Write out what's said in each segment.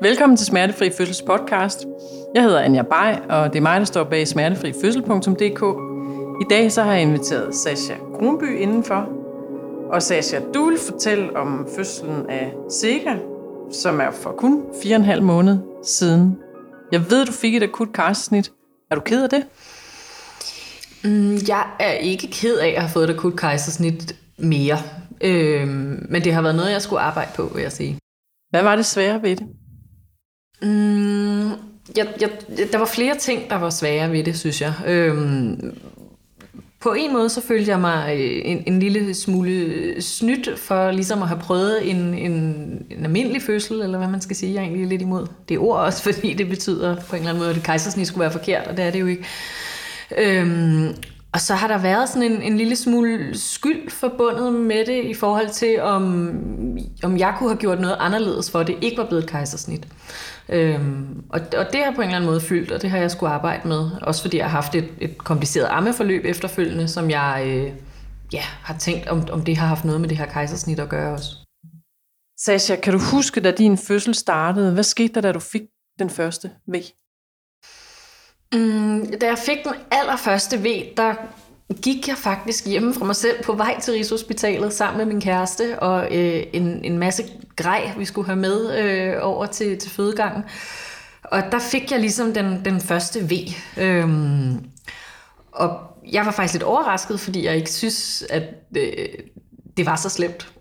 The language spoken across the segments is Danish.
Velkommen til Smertefri Fødsels podcast. Jeg hedder Anja Bay, og det er mig, der står bag smertefrifødsel.dk. I dag så har jeg inviteret Sasha Grunby indenfor. Og Sasha, du vil fortælle om fødslen af Sega, som er for kun 4,5 måned siden. Jeg ved, du fik et akut kejsersnit. Er du ked af det? Mm, jeg er ikke ked af at have fået et akut kejsersnit mere. Øhm, men det har været noget, jeg skulle arbejde på, vil jeg sige. Hvad var det svære ved det? Mm, jeg, jeg, der var flere ting, der var svære ved det, synes jeg. Øhm, på en måde så følte jeg mig øh, en, en lille smule snydt for ligesom at have prøvet en, en, en almindelig fødsel, eller hvad man skal sige, jeg er egentlig lidt imod det ord også, fordi det betyder på en eller anden måde, at kejsersnit skulle være forkert, og det er det jo ikke. Øhm, og så har der været sådan en, en lille smule skyld forbundet med det, i forhold til, om, om jeg kunne have gjort noget anderledes, for at det ikke var blevet et kejsersnit. Øhm, og, og det har på en eller anden måde fyldt, og det har jeg skulle arbejde med. Også fordi jeg har haft et, et kompliceret ammeforløb efterfølgende, som jeg øh, ja, har tænkt, om, om det har haft noget med det her kejsersnit at gøre også. Sasha, kan du huske, da din fødsel startede? Hvad skete der, da du fik den første V? Mm, da jeg fik den allerførste V, der gik jeg faktisk hjemme fra mig selv på vej til Rigshospitalet sammen med min kæreste og øh, en, en masse grej, vi skulle have med øh, over til, til fødegangen. Og der fik jeg ligesom den, den første V. Øhm, og jeg var faktisk lidt overrasket, fordi jeg ikke synes, at øh, det var så slemt.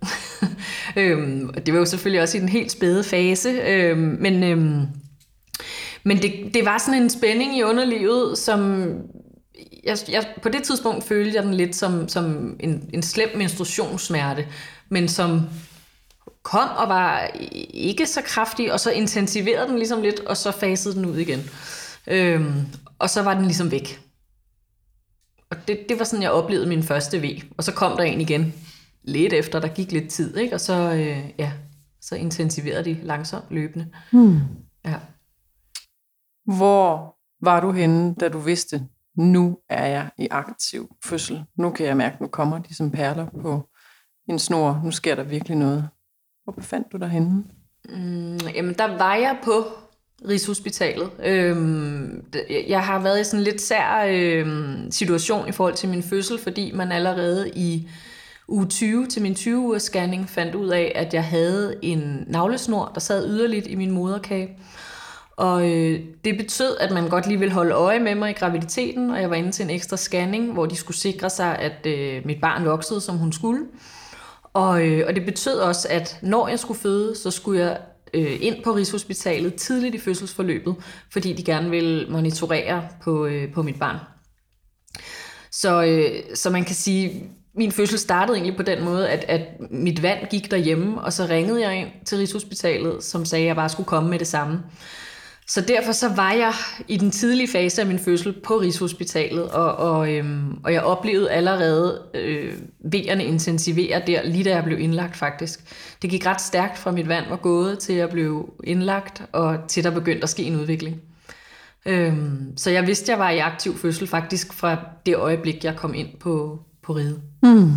øhm, det var jo selvfølgelig også i den helt spæde fase, øhm, men... Øhm, men det, det var sådan en spænding i underlivet, som jeg, jeg, på det tidspunkt følte jeg den lidt som, som en, en slem menstruationssmerte, men som kom og var ikke så kraftig, og så intensiverede den ligesom lidt, og så fasede den ud igen. Øhm, og så var den ligesom væk. Og det, det var sådan, jeg oplevede min første V. Og så kom der en igen lidt efter, der gik lidt tid, ikke? og så, øh, ja, så intensiverede de langsomt løbende. Hmm. Hvor var du henne, da du vidste, nu er jeg i aktiv fødsel? Nu kan jeg mærke, nu kommer de som perler på en snor. Nu sker der virkelig noget. Hvor befandt du dig henne? Mm, jamen, der var jeg på Rigshospitalet. Øhm, jeg har været i sådan en lidt sær øhm, situation i forhold til min fødsel, fordi man allerede i uge 20 til min 20 ugers scanning fandt ud af, at jeg havde en navlesnor, der sad yderligt i min moderkage. Og øh, det betød, at man godt lige ville holde øje med mig i graviditeten, og jeg var inde til en ekstra scanning, hvor de skulle sikre sig, at øh, mit barn voksede, som hun skulle. Og, øh, og det betød også, at når jeg skulle føde, så skulle jeg øh, ind på Rigshospitalet tidligt i fødselsforløbet, fordi de gerne ville monitorere på, øh, på mit barn. Så, øh, så man kan sige, min fødsel startede egentlig på den måde, at, at mit vand gik derhjemme, og så ringede jeg ind til Rigshospitalet, som sagde, at jeg bare skulle komme med det samme. Så derfor så var jeg i den tidlige fase af min fødsel på Rigshospitalet, og, og, øhm, og jeg oplevede allerede øh, V'erne intensivere der, lige da jeg blev indlagt faktisk. Det gik ret stærkt fra mit vand var gået til jeg blev indlagt, og til der begyndte at ske en udvikling. Øhm, så jeg vidste, jeg var i aktiv fødsel faktisk fra det øjeblik, jeg kom ind på, på riget. Mm.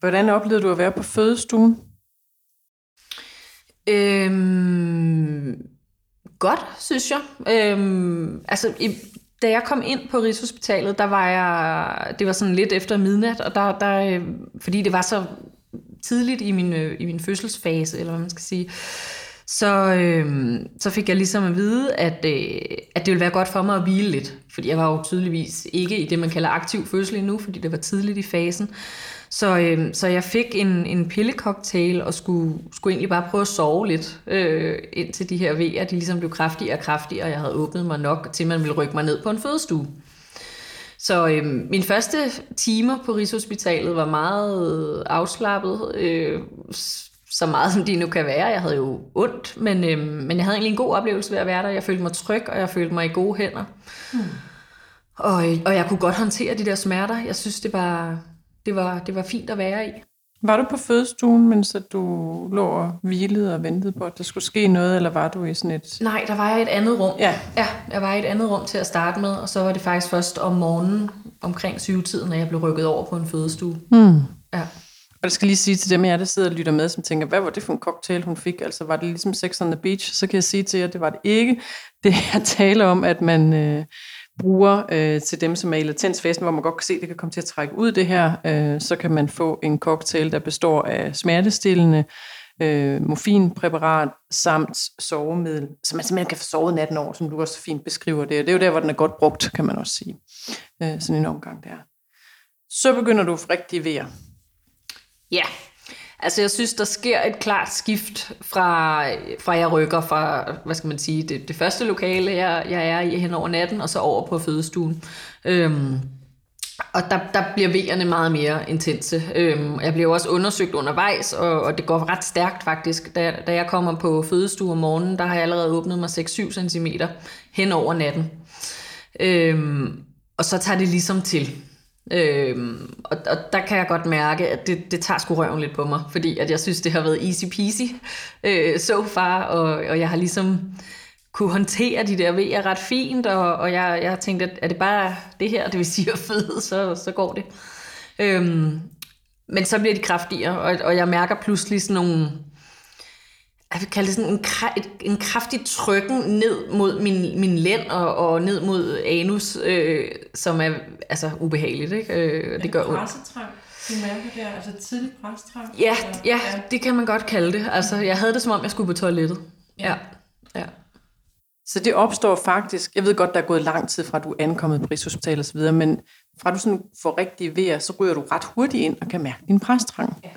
Hvordan oplevede du at være på fødestuen? Øhm, godt, synes jeg. Øhm, altså, i, da jeg kom ind på Rigshospitalet, der var jeg, det var sådan lidt efter midnat, og der, der øh, fordi det var så tidligt i min, øh, i min fødselsfase, eller hvad man skal sige, så, øh, så fik jeg ligesom at vide, at, øh, at det ville være godt for mig at hvile lidt. Fordi jeg var jo tydeligvis ikke i det, man kalder aktiv fødsel endnu, fordi det var tidligt i fasen. Så, øh, så jeg fik en, en pillecocktail og skulle, skulle egentlig bare prøve at sove lidt, øh, indtil de her vejer, de ligesom blev kraftigere og kraftigere, og jeg havde åbnet mig nok, til man ville rykke mig ned på en fødestue. Så øh, min første timer på Rigshospitalet var meget afslappet, øh, så meget som de nu kan være. Jeg havde jo ondt, men, øh, men jeg havde egentlig en god oplevelse ved at være der. Jeg følte mig tryg, og jeg følte mig i gode hænder. Hmm. Og, og jeg kunne godt håndtere de der smerter. Jeg synes, det var, det var, det var fint at være i. Var du på fødestuen, mens at du lå og hvilede og ventede på, at der skulle ske noget, eller var du i sådan et... Nej, der var jeg i et andet rum. Ja. ja, jeg var i et andet rum til at starte med, og så var det faktisk først om morgenen omkring syvetiden, når jeg blev rykket over på en fødestue. Hmm. Ja. Og det skal lige sige til dem, jeg der sidder og lytter med, som tænker, hvad var det for en cocktail, hun fik? Altså var det ligesom Sex on the Beach? Så kan jeg sige til jer, at det var det ikke. Det er at tale om, at man øh, bruger øh, til dem, som er i latensfasen, hvor man godt kan se, at det kan komme til at trække ud det her, øh, så kan man få en cocktail, der består af smertestillende, øh, morfinpræparat samt sovemiddel, så man simpelthen kan få sovet natten over, som du også fint beskriver det. Og Det er jo der, hvor den er godt brugt, kan man også sige. Øh, sådan en omgang der. Så begynder du rigtig vejr. Ja, altså jeg synes, der sker et klart skift fra, fra jeg rykker fra, hvad skal man sige, det, det første lokale, jeg, jeg er i hen over natten, og så over på fødestuen. Øhm, og der, der bliver vejerne meget mere intense. Øhm, jeg bliver også undersøgt undervejs, og, og det går ret stærkt faktisk. Da, da jeg kommer på fødestue om morgenen, der har jeg allerede åbnet mig 6-7 cm hen over natten. Øhm, og så tager det ligesom til. Øhm, og, og der kan jeg godt mærke, at det, det tager sgu røven lidt på mig, fordi at jeg synes, det har været easy peasy øh, so far, og, og jeg har ligesom kunne håndtere de der V'er ret fint, og, og jeg, jeg har tænkt, at er det bare det her, det vil sige at føde, så, så går det. Øhm, men så bliver de kraftigere, og, og jeg mærker pludselig sådan nogle, jeg vil kalde det sådan en, en kraftig trykken ned mod min, min lænd og, og ned mod anus, øh, som er altså ubehageligt. Ikke? Øh, det gør ondt. Du mærker der, altså tidlig præstrang? Ja, ja, ja, det kan man godt kalde det. Altså, jeg havde det som om, jeg skulle på toilettet. Ja. ja. ja. Så det opstår faktisk, jeg ved godt, der er gået lang tid fra, at du er ankommet på Rigshospitalet osv., men fra du sådan får rigtig vejr, så ryger du ret hurtigt ind og kan mærke din præstrang. Ja.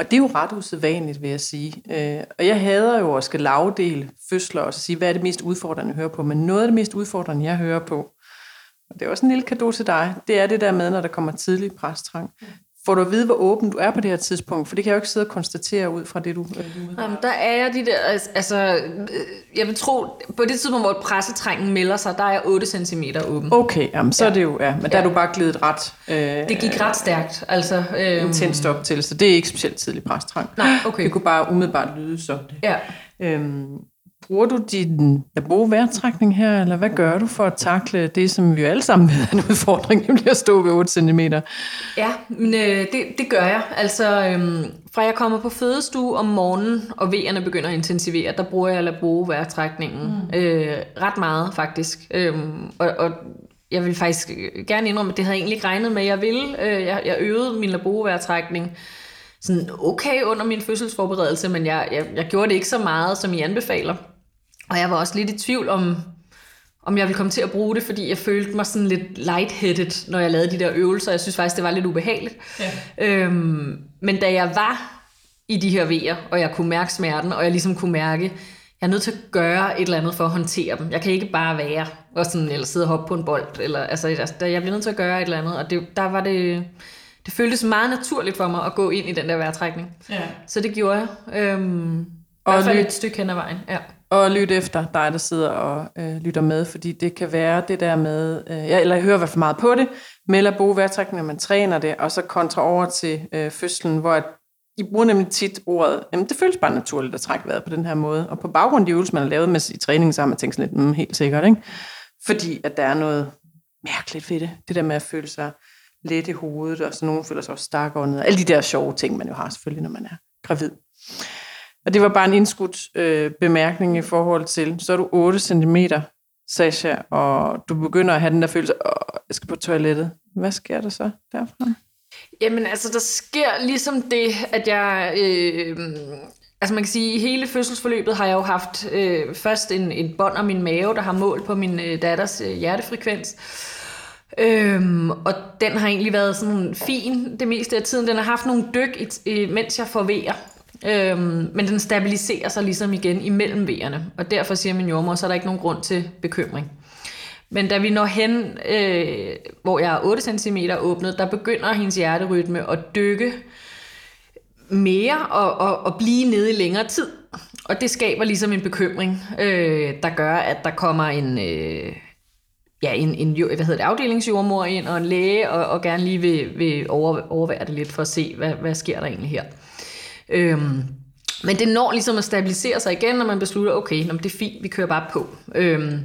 Og det er jo ret usædvanligt, vil jeg sige. Øh, og jeg hader jo at skal lavdele fødsler og så sige, hvad er det mest udfordrende at høre på. Men noget af det mest udfordrende, jeg hører på, og det er også en lille kado til dig, det er det der med, når der kommer tidlig præstrang. Får du at vide, hvor åben du er på det her tidspunkt? For det kan jeg jo ikke sidde og konstatere ud fra det, du... Øh, Jamen, der er jeg de der... Altså, øh, jeg vil tro, på det tidspunkt, hvor pressetrængen melder sig, der er jeg 8 cm åben. Okay, jamen, så ja. er det jo... Ja, men der ja. er du bare glidet ret... Øh, det gik ret stærkt, altså... Øh, intenst op til, så det er ikke specielt tidlig pressetrang. Nej, okay. Det kunne bare umiddelbart lyde det. Ja. Øhm, Bruger du din bruge vejrtrækning her, eller hvad gør du for at takle det, som vi jo alle sammen ved er en udfordring, nemlig at stå ved 8 cm? Ja, men øh, det, det gør jeg. Altså, øhm, fra jeg kommer på fødestue om morgenen, og vejerne begynder at intensivere, der bruger jeg bruge vejrtrækningen mm. øh, ret meget, faktisk. Øhm, og, og jeg vil faktisk gerne indrømme, at det havde jeg egentlig ikke regnet med, jeg ville. Øh, jeg, jeg øvede min laborovejrtrækning sådan okay under min fødselsforberedelse, men jeg, jeg, jeg gjorde det ikke så meget, som I anbefaler. Og jeg var også lidt i tvivl om, om jeg ville komme til at bruge det, fordi jeg følte mig sådan lidt lightheaded, når jeg lavede de der øvelser. Jeg synes faktisk, det var lidt ubehageligt. Ja. Øhm, men da jeg var i de her vejer, og jeg kunne mærke smerten, og jeg ligesom kunne mærke, jeg er nødt til at gøre et eller andet for at håndtere dem. Jeg kan ikke bare være, og sådan, eller sidde og hoppe på en bold. Eller, altså, jeg bliver nødt til at gøre et eller andet, og det, der var det, det føltes meget naturligt for mig at gå ind i den der vejrtrækning. Ja. Så det gjorde jeg. Øhm, og I hvert fald et stykke hen ad vejen. Ja. Og lytte efter dig, der sidder og øh, lytter med, fordi det kan være det der med, øh, ja, eller jeg hører i hvert fald meget på det, med at bruge vejrtrækning, når man træner det, og så kontra over til øh, fødslen, hvor at, I bruger nemlig tit ordet, jamen det føles bare naturligt at trække vejret på den her måde, og på baggrund af de øvelser, man har lavet med i træningen, så har man tænkt sådan lidt, mm, helt sikkert, ikke? Fordi at der er noget mærkeligt ved det, det der med at føle sig let i hovedet, og så nogen føler sig også ned. alle de der sjove ting, man jo har selvfølgelig, når man er gravid. Og det var bare en indskudt øh, bemærkning i forhold til, så er du 8 cm, Sasha, og du begynder at have den der følelse, åh, jeg skal på toilettet. Hvad sker der så derfra? Jamen altså, der sker ligesom det, at jeg... Øh, altså man kan sige, at i hele fødselsforløbet har jeg jo haft øh, først en, en bånd om min mave, der har målt på min øh, datters øh, hjertefrekvens. Øhm, og den har egentlig været sådan fin det meste af tiden. Den har haft nogle dyk, i, mens jeg forvejer. Øhm, men den stabiliserer sig ligesom igen imellem vejerne. Og derfor siger min jordmor, så er der ikke nogen grund til bekymring. Men da vi når hen, øh, hvor jeg er 8 cm åbnet, der begynder hendes hjerterytme at dykke mere og, og, og blive nede i længere tid. Og det skaber ligesom en bekymring, øh, der gør, at der kommer en... Øh, ja, en, en hvad hedder det, afdelingsjordmor ind og en læge, og, og gerne lige vil, vil over, overvære det lidt for at se, hvad, hvad sker der egentlig her. Øhm, men det når ligesom at stabilisere sig igen, når man beslutter, okay, det er fint, vi kører bare på. Øhm,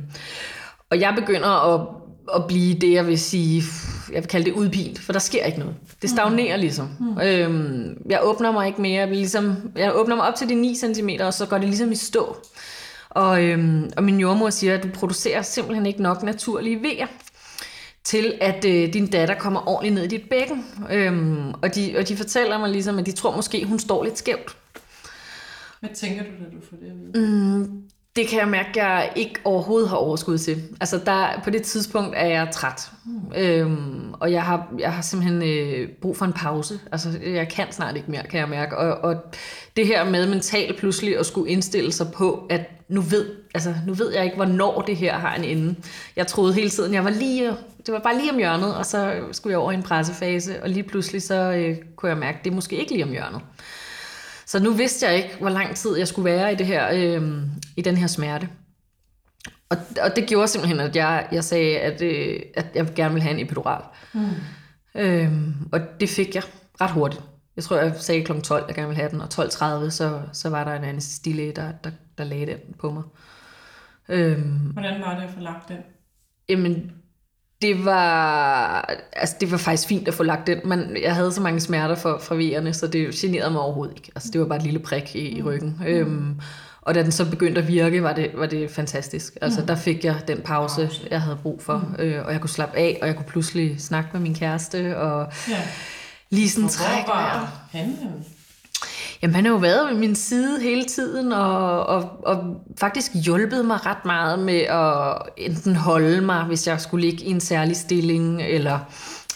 og jeg begynder at, at blive det, jeg vil sige, jeg vil kalde det udpint, for der sker ikke noget. Det stagnerer ligesom. Mm. Øhm, jeg åbner mig ikke mere. Jeg, ligesom, jeg åbner mig op til de 9 cm, og så går det ligesom i stå. Og, øhm, og min jordmor siger, at du producerer simpelthen ikke nok naturlige vejer til at øh, din datter kommer ordentligt ned i dit bækken. Øhm, og, de, og de fortæller mig ligesom, at de tror måske, hun står lidt skævt. Hvad tænker du, da du får det at vide? Mm, det kan jeg mærke, at jeg ikke overhovedet har overskud til. Altså der, på det tidspunkt er jeg træt. Mm. Øhm, og jeg har, jeg har simpelthen øh, brug for en pause. Altså jeg kan snart ikke mere, kan jeg mærke. Og, og det her med mentalt pludselig at skulle indstille sig på, at nu ved, altså, nu ved jeg ikke, hvornår det her har en ende. Jeg troede hele tiden, jeg var lige, det var bare lige om hjørnet, og så skulle jeg over i en pressefase, og lige pludselig så øh, kunne jeg mærke, at det er måske ikke lige om hjørnet. Så nu vidste jeg ikke, hvor lang tid jeg skulle være i, det her, øh, i den her smerte. Og, og det gjorde simpelthen, at jeg, jeg sagde, at, øh, at jeg gerne ville have en epidural. Mm. Øh, og det fik jeg ret hurtigt. Jeg tror, jeg sagde kl. 12, at jeg gerne ville have den, og 12.30, så, så var der en anestesilæge, der, der, der lagde den på mig. Øh, Hvordan var det at få lagt den? Jamen, det var, altså det var faktisk fint at få lagt den, men jeg havde så mange smerter fra vejerne, så det generede mig overhovedet ikke. Altså det var bare et lille prik i, i ryggen. Mm. Øhm, og da den så begyndte at virke, var det, var det fantastisk. Altså mm. der fik jeg den pause, jeg havde brug for, mm. øh, og jeg kunne slappe af, og jeg kunne pludselig snakke med min kæreste, og ja. lige sådan trække vejret. Jamen, han har jo været ved min side hele tiden, og, og, og faktisk hjulpet mig ret meget med at enten holde mig, hvis jeg skulle ligge i en særlig stilling, eller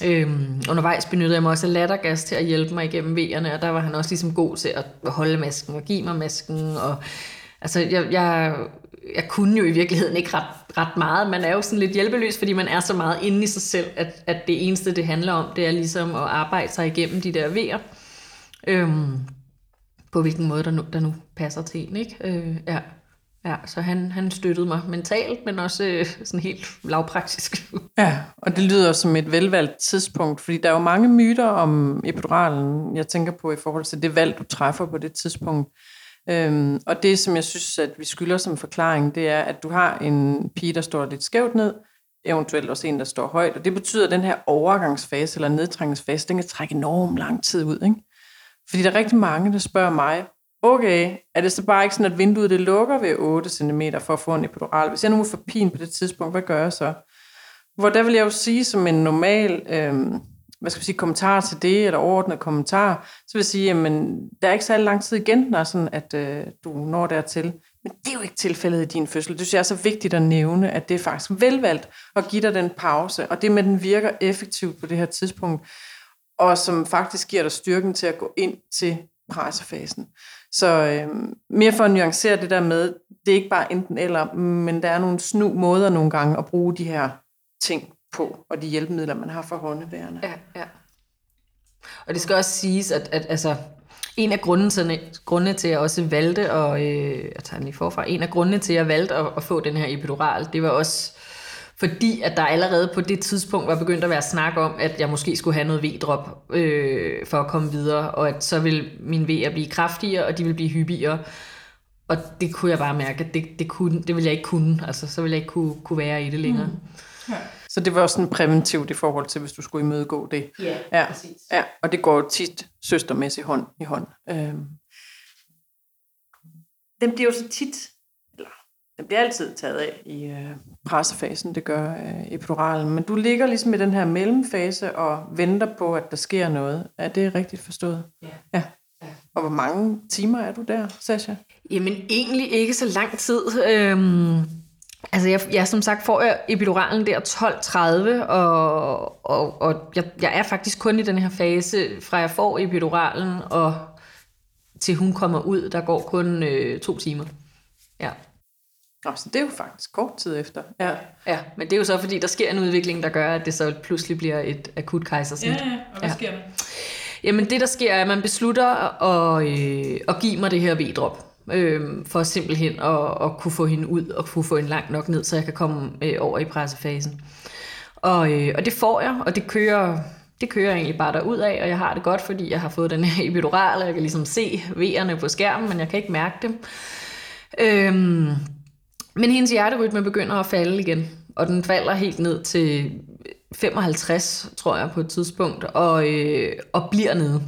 øhm, undervejs benyttede jeg mig også af lattergas til at hjælpe mig igennem vejerne, og der var han også ligesom god til at holde masken og give mig masken, og altså, jeg, jeg, jeg kunne jo i virkeligheden ikke ret, ret meget. Man er jo sådan lidt hjælpeløs, fordi man er så meget inde i sig selv, at, at det eneste, det handler om, det er ligesom at arbejde sig igennem de der vejer. Øhm, på hvilken måde der nu, der nu passer til en. Ikke? Øh, ja. Ja, så han, han støttede mig mentalt, men også øh, sådan helt lavpraktisk. Ja, og det lyder som et velvalgt tidspunkt, fordi der er jo mange myter om epiduralen, jeg tænker på i forhold til det valg, du træffer på det tidspunkt. Øhm, og det, som jeg synes, at vi skylder som forklaring, det er, at du har en pige, der står lidt skævt ned, eventuelt også en, der står højt, og det betyder, at den her overgangsfase eller nedtrækningsfase, den kan trække enormt lang tid ud, ikke? Fordi der er rigtig mange, der spørger mig, okay, er det så bare ikke sådan, at vinduet det lukker ved 8 cm for at få en epidural? Hvis jeg nu får pin på det tidspunkt, hvad gør jeg så? Hvor der vil jeg jo sige som en normal øhm, hvad skal man sige, kommentar til det, eller overordnede kommentar, så vil jeg sige, at der er ikke så lang tid igen, når sådan, at øh, du når dertil. Men det er jo ikke tilfældet i din fødsel. Det synes jeg er så vigtigt at nævne, at det er faktisk velvalgt at give dig den pause, og det med, at den virker effektivt på det her tidspunkt, og som faktisk giver dig styrken til at gå ind til pressefasen. Så øh, mere for at nuancere det der med, det er ikke bare enten eller, men der er nogle snu måder nogle gange at bruge de her ting på, og de hjælpemidler, man har for håndeværende. Ja, ja. Og det skal også siges, at, at altså, en af grundene til, grundene til, at jeg også valgte, og øh, jeg tager den lige forfra, en af grundene til, at jeg valgte at, at få den her epidural, det var også fordi at der allerede på det tidspunkt var begyndt at være snak om, at jeg måske skulle have noget V-drop øh, for at komme videre, og at så ville min V'er blive kraftigere, og de ville blive hyppigere. Og det kunne jeg bare mærke, at det, det, kunne, det ville jeg ikke kunne. Altså, så ville jeg ikke kunne, kunne være i det længere. Mm. Ja. Så det var også sådan præventivt i forhold til, hvis du skulle imødegå det. Ja, ja. præcis. Ja, og det går tit søstermæssigt hånd i hånd. Øhm. Den bliver jo så tit den bliver altid taget af i øh, pressefasen, det gør øh, epiduralen. Men du ligger ligesom i den her mellemfase og venter på, at der sker noget. Er det rigtigt forstået? Ja. ja. Og hvor mange timer er du der, Sasha? Jamen egentlig ikke så lang tid. Øhm, altså jeg, jeg som sagt får epiduralen der 12.30, og, og, og jeg, jeg er faktisk kun i den her fase, fra jeg får epiduralen og til hun kommer ud, der går kun øh, to timer. Ja. Nå, så det er jo faktisk kort tid efter. Ja. ja, men det er jo så, fordi der sker en udvikling, der gør, at det så pludselig bliver et akut kejsersnit. Ja, ja, og hvad ja. sker der? Jamen det, der sker, er, at man beslutter at, øh, at give mig det her V-drop. Øh, for simpelthen at, at kunne få hende ud og kunne få hende langt nok ned, så jeg kan komme øh, over i pressefasen. Og, øh, og det får jeg, og det kører, det kører egentlig bare derud af, og jeg har det godt, fordi jeg har fået den her epidural, og jeg kan ligesom se V'erne på skærmen, men jeg kan ikke mærke dem. Øh, men hendes hjerterytme begynder at falde igen, og den falder helt ned til 55, tror jeg, på et tidspunkt, og, øh, og bliver nede.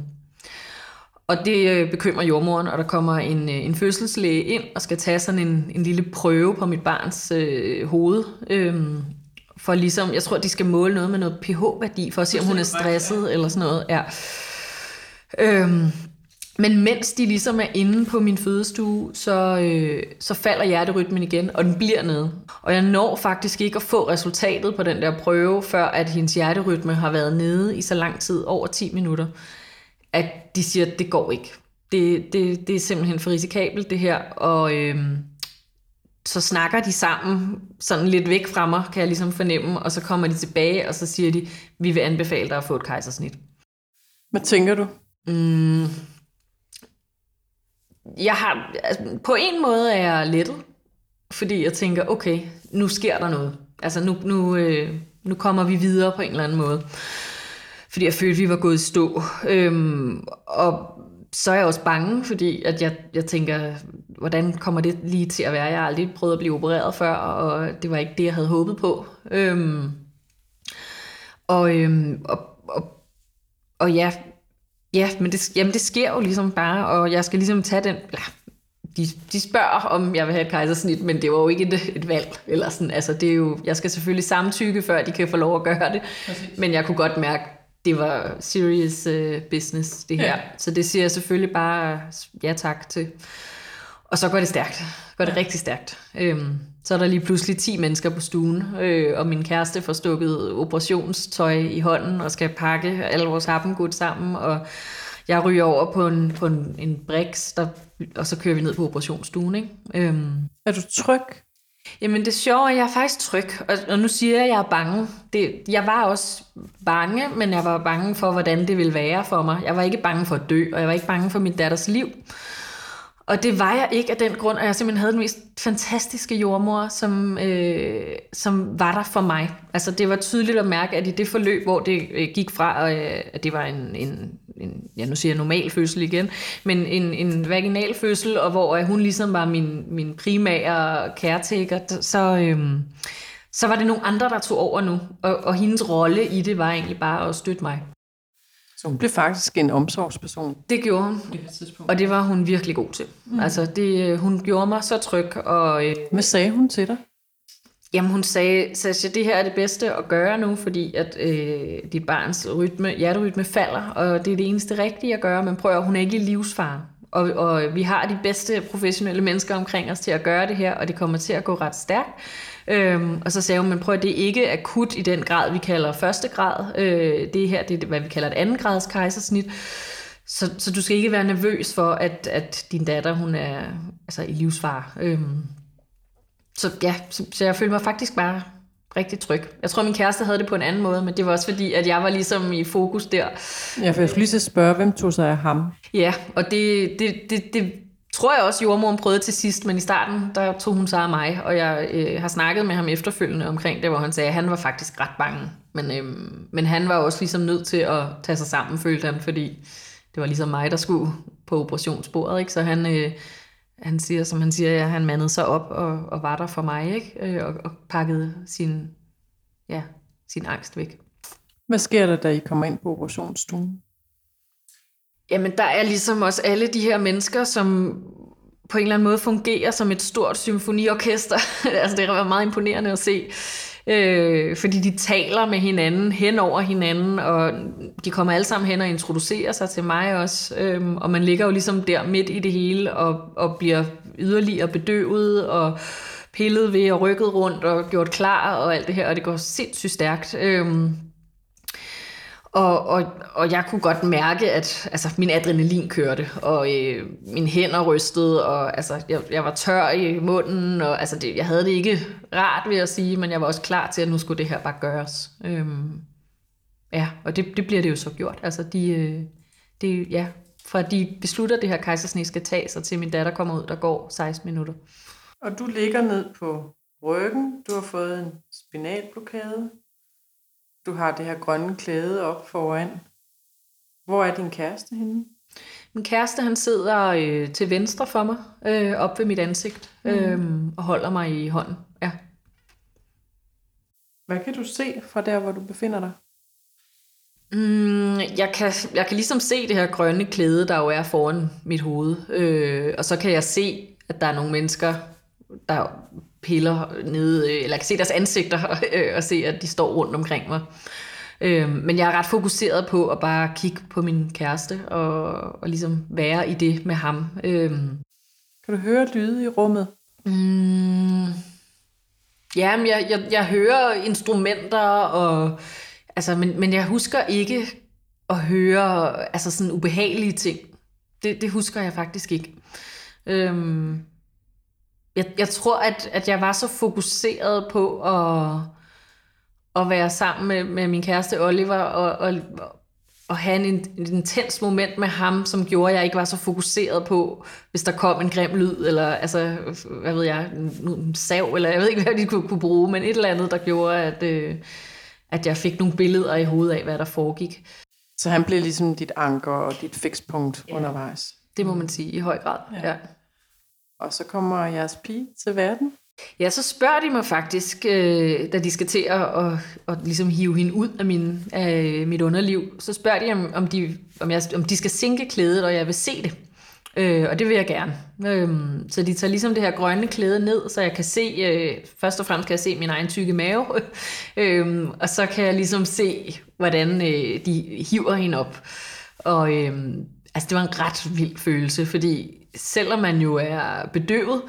Og det øh, bekymrer jordmoren, og der kommer en, øh, en fødselslæge ind og skal tage sådan en, en lille prøve på mit barns øh, hoved. Øh, for ligesom, jeg tror, de skal måle noget med noget pH-værdi, for at se, om hun er stresset eller sådan noget. Ja. Øhm, men mens de ligesom er inde på min fødestue, så, øh, så falder hjerterytmen igen, og den bliver nede. Og jeg når faktisk ikke at få resultatet på den der prøve, før at hendes hjerterytme har været nede i så lang tid, over 10 minutter, at de siger, at det går ikke. Det, det, det er simpelthen for risikabelt det her, og øh, så snakker de sammen sådan lidt væk fra mig, kan jeg ligesom fornemme, og så kommer de tilbage, og så siger de, vi vil anbefale dig at få et kejsersnit. Hvad tænker du? Mm, jeg har, altså, på en måde er jeg lettet, fordi jeg tænker, okay, nu sker der noget. Altså nu, nu, øh, nu kommer vi videre på en eller anden måde. Fordi jeg følte, vi var gået i stå. Øhm, og så er jeg også bange, fordi at jeg, jeg tænker, hvordan kommer det lige til at være? Jeg har aldrig prøvet at blive opereret før, og det var ikke det, jeg havde håbet på. Øhm, og, øhm, og, og, og ja, Ja, men det, jamen det sker jo ligesom bare, og jeg skal ligesom tage den... Ja, de, de spørger, om jeg vil have et kejsersnit, men det var jo ikke et, et valg. Eller sådan. Altså, det er jo, jeg skal selvfølgelig samtykke, før de kan få lov at gøre det. Præcis. Men jeg kunne godt mærke, det var serious uh, business, det her. Ja. Så det siger jeg selvfølgelig bare ja tak til. Og så går det stærkt. Går det ja. rigtig stærkt. Øhm, så er der lige pludselig 10 mennesker på stuen, øh, og min kæreste får stukket operationstøj i hånden og skal pakke alle vores happengud sammen, og jeg ryger over på en, på en, en brix, der, og så kører vi ned på operationsstuen. Ikke? Øhm. Er du tryg? Jamen det sjove er, at jeg er faktisk tryg, og, og nu siger jeg, at jeg er bange. Det, jeg var også bange, men jeg var bange for, hvordan det ville være for mig. Jeg var ikke bange for at dø, og jeg var ikke bange for mit datters liv. Og det var jeg ikke af den grund, at jeg simpelthen havde den mest fantastiske jordmor, som, øh, som var der for mig. Altså det var tydeligt at mærke, at i det forløb, hvor det øh, gik fra, øh, at det var en, en, en, ja nu siger jeg normal fødsel igen, men en, en vaginal fødsel, og hvor øh, hun ligesom var min, min primære caretaker, så, øh, så var det nogle andre, der tog over nu. Og, og hendes rolle i det var egentlig bare at støtte mig. Så hun blev faktisk en omsorgsperson. Det gjorde hun, og det var hun virkelig god til. Mm. Altså, det, hun gjorde mig så tryg. Og, øh, Hvad sagde hun til dig? Jamen hun sagde, Sasha, det her er det bedste at gøre nu, fordi at øh, dit barns rytme, hjerterytme falder, og det er det eneste rigtige at gøre, men prøv at hun er ikke i livsfare. Og, og vi har de bedste professionelle mennesker omkring os til at gøre det her, og det kommer til at gå ret stærkt. Øhm, og så sagde hun, men prøv at det er ikke akut i den grad, vi kalder første grad. Øh, det her, det er hvad vi kalder et anden grads kejsersnit. Så, så du skal ikke være nervøs for, at, at din datter, hun er altså, i livsfar. Øhm, så ja, så, så jeg følte mig faktisk bare rigtig tryg. Jeg tror, min kæreste havde det på en anden måde, men det var også fordi, at jeg var ligesom i fokus der. Ja, for jeg skulle lige så spørge, hvem tog sig af ham? Ja, og det, det, det, det tror jeg også, jordmoren prøvede til sidst, men i starten, der tog hun sig af mig, og jeg øh, har snakket med ham efterfølgende omkring det, hvor han sagde, at han var faktisk ret bange. Men, øh, men han var også ligesom nødt til at tage sig sammen, følte han, fordi det var ligesom mig, der skulle på operationsbordet, ikke? Så han, øh, han siger, som han siger, ja, han mandede sig op og, og var der for mig, ikke? Øh, og, og pakkede sin, ja, sin angst væk. Hvad sker der, da I kommer ind på operationsstuen? Jamen, der er ligesom også alle de her mennesker, som på en eller anden måde fungerer som et stort symfoniorkester. altså, det har været meget imponerende at se. Øh, fordi de taler med hinanden, hen over hinanden, og de kommer alle sammen hen og introducerer sig til mig også. Øh, og man ligger jo ligesom der midt i det hele, og, og bliver yderligere bedøvet, og pillet ved og rykket rundt, og gjort klar, og alt det her, og det går sindssygt stærkt. Øh, og, og, og jeg kunne godt mærke, at altså, min adrenalin kørte, og øh, mine hænder rystede, og altså, jeg, jeg var tør i munden, og altså, det, jeg havde det ikke rart ved at sige, men jeg var også klar til, at nu skulle det her bare gøres. Øhm, ja, og det, det bliver det jo så gjort. Altså, de, øh, det, ja, fra de beslutter, at det her kejsersnit skal tages, og til min datter kommer ud, der går 16 minutter. Og du ligger ned på ryggen, du har fået en spinalblokade, du har det her grønne klæde op foran. Hvor er din kæreste henne? Min kæreste, han sidder øh, til venstre for mig, øh, op ved mit ansigt, mm. øh, og holder mig i hånden. Ja. Hvad kan du se fra der, hvor du befinder dig? Mm, jeg, kan, jeg kan ligesom se det her grønne klæde, der jo er foran mit hoved. Øh, og så kan jeg se, at der er nogle mennesker, der piller nede, øh, eller kan se deres ansigter øh, og se, at de står rundt omkring mig. Øh, men jeg er ret fokuseret på at bare kigge på min kæreste og, og ligesom være i det med ham. Øh, kan du høre lyde i rummet? Mm, ja, men jeg, jeg, jeg hører instrumenter, og, altså, men, men jeg husker ikke at høre altså sådan ubehagelige ting. Det, det husker jeg faktisk ikke. Øhm, jeg, jeg tror, at, at jeg var så fokuseret på at, at være sammen med, med min kæreste Oliver og, og, at have en, en intens moment med ham, som gjorde, at jeg ikke var så fokuseret på, hvis der kom en grim lyd, eller altså, hvad ved jeg, en sav, eller jeg ved ikke, hvad de kunne, kunne bruge, men et eller andet, der gjorde, at, øh, at jeg fik nogle billeder i hovedet af, hvad der foregik. Så han blev ligesom dit anker og dit fikspunkt ja. undervejs? Det må man sige, i høj grad, ja. ja. Og så kommer jeres pige til verden? Ja, så spørger de mig faktisk, øh, da de skal til at, at, at ligesom hive hende ud af, min, af mit underliv, så spørger de, om, om, de, om, jeg, om de skal sænke klædet, og jeg vil se det. Øh, og det vil jeg gerne. Øh, så de tager ligesom det her grønne klæde ned, så jeg kan se, øh, først og fremmest kan jeg se min egen tykke mave, øh, og så kan jeg ligesom se, hvordan øh, de hiver hende op. Og øh, altså, det var en ret vild følelse, fordi selvom man jo er bedøvet,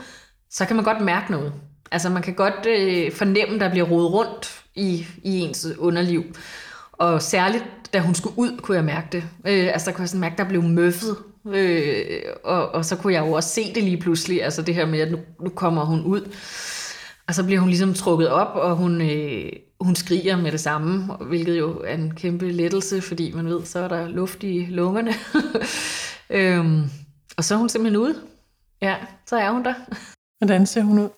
så kan man godt mærke noget. Altså man kan godt øh, fornemme, der bliver rodet rundt i, i ens underliv. Og særligt, da hun skulle ud, kunne jeg mærke det. Øh, altså der kunne jeg sådan mærke, der blev møffet. Øh, og, og så kunne jeg jo også se det lige pludselig. Altså det her med, at nu, nu kommer hun ud. Og så bliver hun ligesom trukket op, og hun, øh, hun skriger med det samme, hvilket jo er en kæmpe lettelse, fordi man ved, så er der luft i lungerne. øhm, og så er hun simpelthen ude. Ja, så er hun der. Hvordan ser hun ud?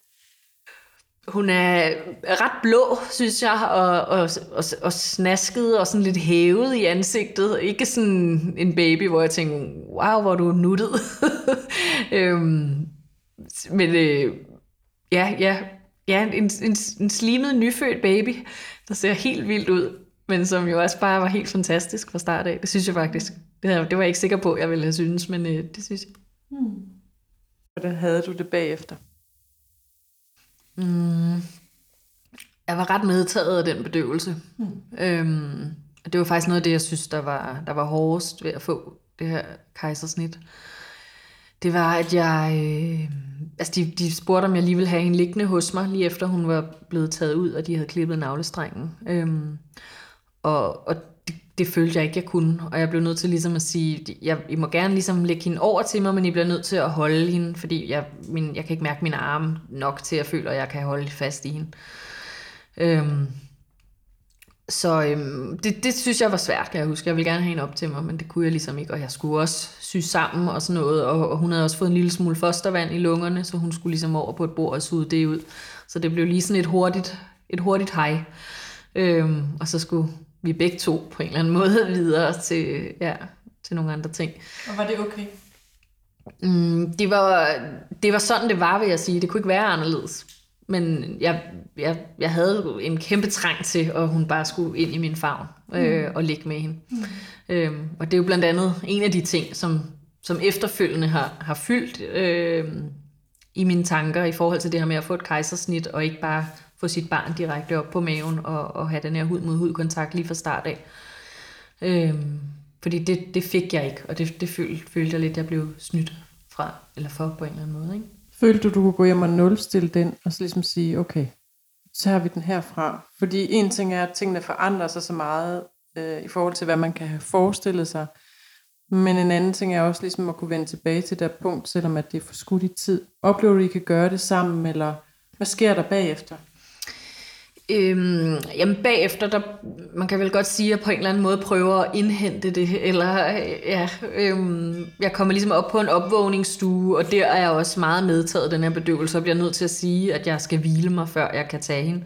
Hun er ret blå, synes jeg, og, og, og, og snasket og sådan lidt hævet i ansigtet. Ikke sådan en baby, hvor jeg tænker, wow, hvor du nuttet. øhm, men øh, ja, ja, ja en, en, en slimet, nyfødt baby, der ser helt vildt ud, men som jo også bare var helt fantastisk fra start af. Det synes jeg faktisk. Det, det var jeg ikke sikker på, jeg ville have synes, men øh, det synes jeg. Hmm. Hvordan havde du det bagefter? Mm. Jeg var ret medtaget af den bedøvelse. Mm. Øhm, det var faktisk noget af det, jeg synes, der var, der var hårdest ved at få det her kejsersnit. Det var, at jeg... Øh, altså, de, de spurgte, om jeg lige ville have hende liggende hos mig, lige efter hun var blevet taget ud, og de havde klippet navlestrengen. Øhm, og, og det, følte jeg ikke, jeg kunne. Og jeg blev nødt til ligesom at sige, jeg, I må gerne ligesom lægge hende over til mig, men I bliver nødt til at holde hende, fordi jeg, min, jeg kan ikke mærke mine arme nok til, at jeg føler, at jeg kan holde fast i hende. Øhm, så øhm, det, det synes jeg var svært, kan jeg huske. Jeg ville gerne have hende op til mig, men det kunne jeg ligesom ikke, og jeg skulle også sy sammen og sådan noget, og, og hun havde også fået en lille smule fostervand i lungerne, så hun skulle ligesom over på et bord og suge det ud. Så det blev lige sådan et hurtigt, et hurtigt hej. Øhm, og så skulle vi begge to på en eller anden måde videre til, ja, til nogle andre ting. Og var det okay? Mm, det, var, det var sådan, det var, vil jeg sige. Det kunne ikke være anderledes. Men jeg, jeg, jeg havde en kæmpe trang til, at hun bare skulle ind i min favn øh, mm. og ligge med hende. Mm. Øhm, og det er jo blandt andet en af de ting, som, som efterfølgende har, har fyldt øh, i mine tanker i forhold til det her med at få et kejsersnit, og ikke bare få sit barn direkte op på maven og, og have den her hud mod hud kontakt lige fra start af. Øhm, fordi det, det fik jeg ikke, og det, det følte, følte jeg lidt, jeg blev snydt fra, eller for på en eller anden måde. Ikke? Følte du, du kunne gå hjem og nulstille den, og så ligesom sige, okay, så har vi den herfra. Fordi en ting er, at tingene forandrer sig så meget øh, i forhold til, hvad man kan have forestillet sig. Men en anden ting er også ligesom at kunne vende tilbage til det punkt, selvom at det er for skudt i tid. Oplever du, at I kan gøre det sammen, eller hvad sker der bagefter? Øhm, jamen bagefter, der, man kan vel godt sige, at jeg på en eller anden måde prøver at indhente det, eller ja, øhm, jeg kommer ligesom op på en opvågningsstue, og der er jeg også meget medtaget den her bedøvelse, og bliver nødt til at sige, at jeg skal hvile mig, før jeg kan tage hende,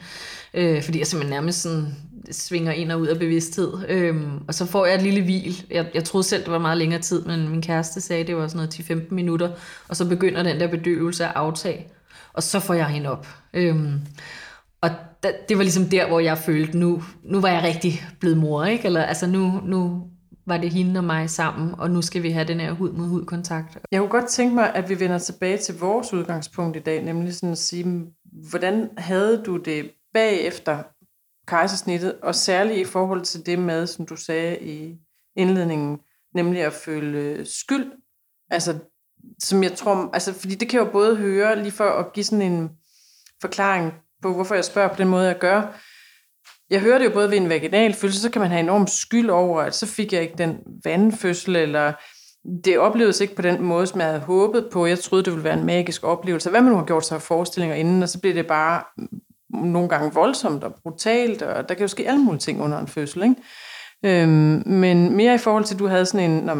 øh, fordi jeg simpelthen nærmest sådan svinger ind og ud af bevidsthed, øhm, og så får jeg et lille hvil. Jeg, jeg troede selv, det var meget længere tid, men min kæreste sagde, det var sådan noget 10-15 minutter, og så begynder den der bedøvelse at aftage, og så får jeg hende op. Øhm, og da, det var ligesom der, hvor jeg følte, nu, nu var jeg rigtig blevet mor, ikke? Eller altså nu, nu var det hende og mig sammen, og nu skal vi have den her hud mod hud kontakt. Jeg kunne godt tænke mig, at vi vender tilbage til vores udgangspunkt i dag, nemlig sådan at sige, hvordan havde du det bagefter kejsersnittet, og særligt i forhold til det med, som du sagde i indledningen, nemlig at føle skyld. Altså, som jeg tror, altså, fordi det kan jeg jo både høre, lige for at give sådan en forklaring på, hvorfor jeg spørger på den måde, jeg gør. Jeg hører det jo både ved en vaginal fødsel, så kan man have enorm skyld over, at så fik jeg ikke den vandfødsel, eller det oplevedes ikke på den måde, som jeg havde håbet på. Jeg troede, det ville være en magisk oplevelse. Hvad man nu har gjort sig af forestillinger inden, og så bliver det bare nogle gange voldsomt og brutalt, og der kan jo ske alle mulige ting under en fødsel. Ikke? Øhm, men mere i forhold til, at du havde sådan en, når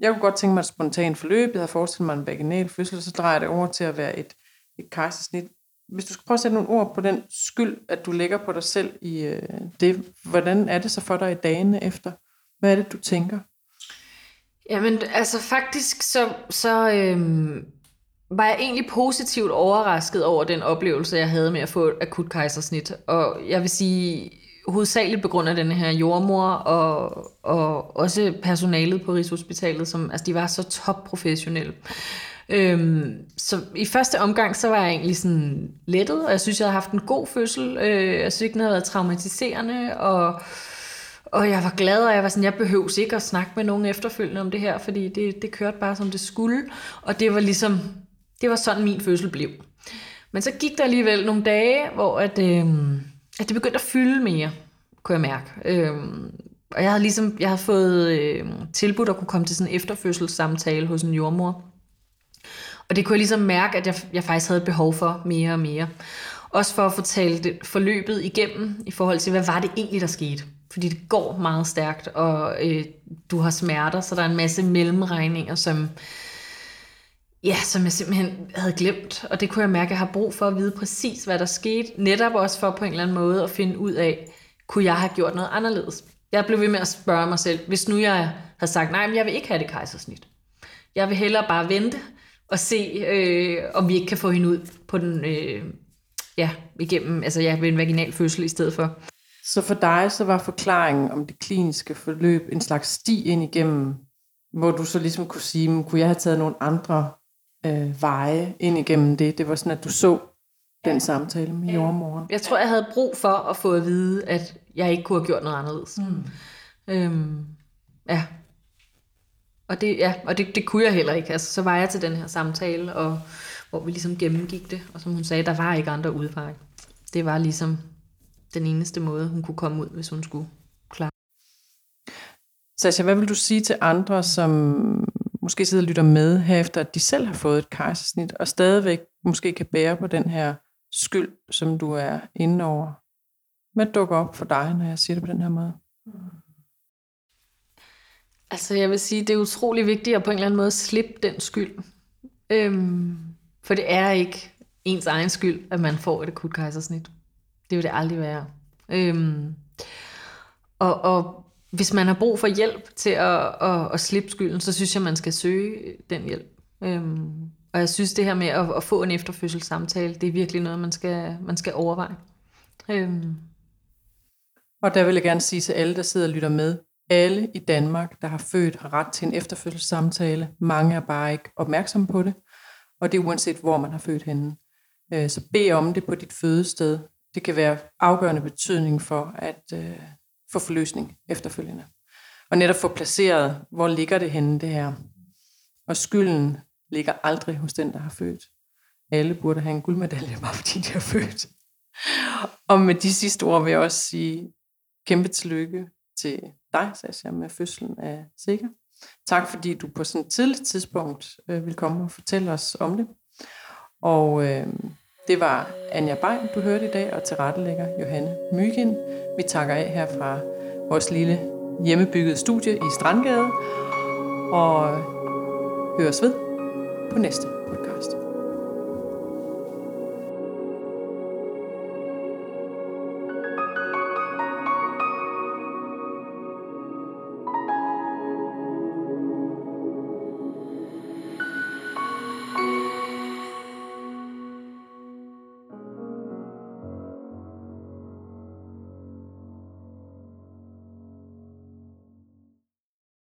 jeg kunne godt tænke mig et spontant forløb, jeg havde forestillet mig en vaginal fødsel, så drejer det over til at være et, et kejsersnit. Hvis du skal prøve at sætte nogle ord på den skyld, at du lægger på dig selv i øh, det, hvordan er det så for dig i dagene efter? Hvad er det, du tænker? Jamen, altså faktisk så, så øhm, var jeg egentlig positivt overrasket over den oplevelse, jeg havde med at få et akut kejsersnit. Og jeg vil sige, hovedsageligt på grund af den her jordmor, og, og også personalet på Rigshospitalet, som, altså de var så topprofessionelle. Øhm, så i første omgang, så var jeg egentlig sådan lettet, og jeg synes, jeg havde haft en god fødsel. Øh, jeg synes ikke, den havde været traumatiserende, og, og jeg var glad, og jeg var sådan, jeg behøver ikke at snakke med nogen efterfølgende om det her, fordi det, det kørte bare, som det skulle. Og det var ligesom, det var sådan, min fødsel blev. Men så gik der alligevel nogle dage, hvor at, øh, at det begyndte at fylde mere, kunne jeg mærke. Øh, og jeg havde ligesom, jeg havde fået øh, tilbudt at kunne komme til sådan en efterfødselssamtale hos en jordmor. Og det kunne jeg ligesom mærke, at jeg, jeg faktisk havde behov for mere og mere. Også for at fortælle det forløbet igennem, i forhold til, hvad var det egentlig, der skete. Fordi det går meget stærkt, og øh, du har smerter, så der er en masse mellemregninger, som, ja, som jeg simpelthen havde glemt. Og det kunne jeg mærke, at jeg har brug for at vide præcis, hvad der skete. Netop også for på en eller anden måde at finde ud af, kunne jeg have gjort noget anderledes? Jeg blev ved med at spørge mig selv, hvis nu jeg havde sagt, nej, men jeg vil ikke have det kejsersnit. Jeg vil hellere bare vente og se, øh, om vi ikke kan få hende ud på den, øh, ja, igennem, altså ja, ved en vaginal fødsel i stedet for. Så for dig, så var forklaringen om det kliniske forløb en slags sti ind igennem, hvor du så ligesom kunne sige, kunne jeg have taget nogle andre øh, veje ind igennem det? Det var sådan, at du så den samtale med jordmoren. Jeg tror, jeg havde brug for at få at vide, at jeg ikke kunne have gjort noget anderledes. Mm. Øhm, ja. Og, det, ja, og det, det kunne jeg heller ikke. Altså, så var jeg til den her samtale, og, hvor vi ligesom gennemgik det. Og som hun sagde, der var ikke andre udveje. Det var ligesom den eneste måde, hun kunne komme ud, hvis hun skulle klare. Sasha, hvad vil du sige til andre, som måske sidder og lytter med her efter, at de selv har fået et kejsersnit, og stadigvæk måske kan bære på den her skyld, som du er inde over? Hvad dukker op for dig, når jeg siger det på den her måde? Altså jeg vil sige, det er utrolig vigtigt at på en eller anden måde slippe den skyld. Øhm, for det er ikke ens egen skyld, at man får et akut kejsersnit. Det vil det aldrig være. Øhm, og, og hvis man har brug for hjælp til at, at, at slippe skylden, så synes jeg, man skal søge den hjælp. Øhm, og jeg synes, det her med at, at få en efterfødselssamtale, det er virkelig noget, man skal, man skal overveje. Øhm. Og der vil jeg gerne sige til alle, der sidder og lytter med, alle i Danmark, der har født, har ret til en efterfødselssamtale. Mange er bare ikke opmærksomme på det, og det er uanset, hvor man har født henne. Øh, så bed om det på dit fødested. Det kan være afgørende betydning for at øh, få forløsning efterfølgende. Og netop få placeret, hvor ligger det henne det her. Og skylden ligger aldrig hos den, der har født. Alle burde have en guldmedalje, bare fordi de har født. Og med de sidste ord vil jeg også sige kæmpe tillykke til dig, Sasha, med fødslen af Sikker. Tak fordi du på sådan et tidligt tidspunkt øh, vil komme og fortælle os om det. Og øh, det var Anja Bein, du hørte i dag, og tilrettelægger Johanne Mygind. Vi takker af her fra vores lille hjemmebyggede studie i Strandgade, og høres ved på næste.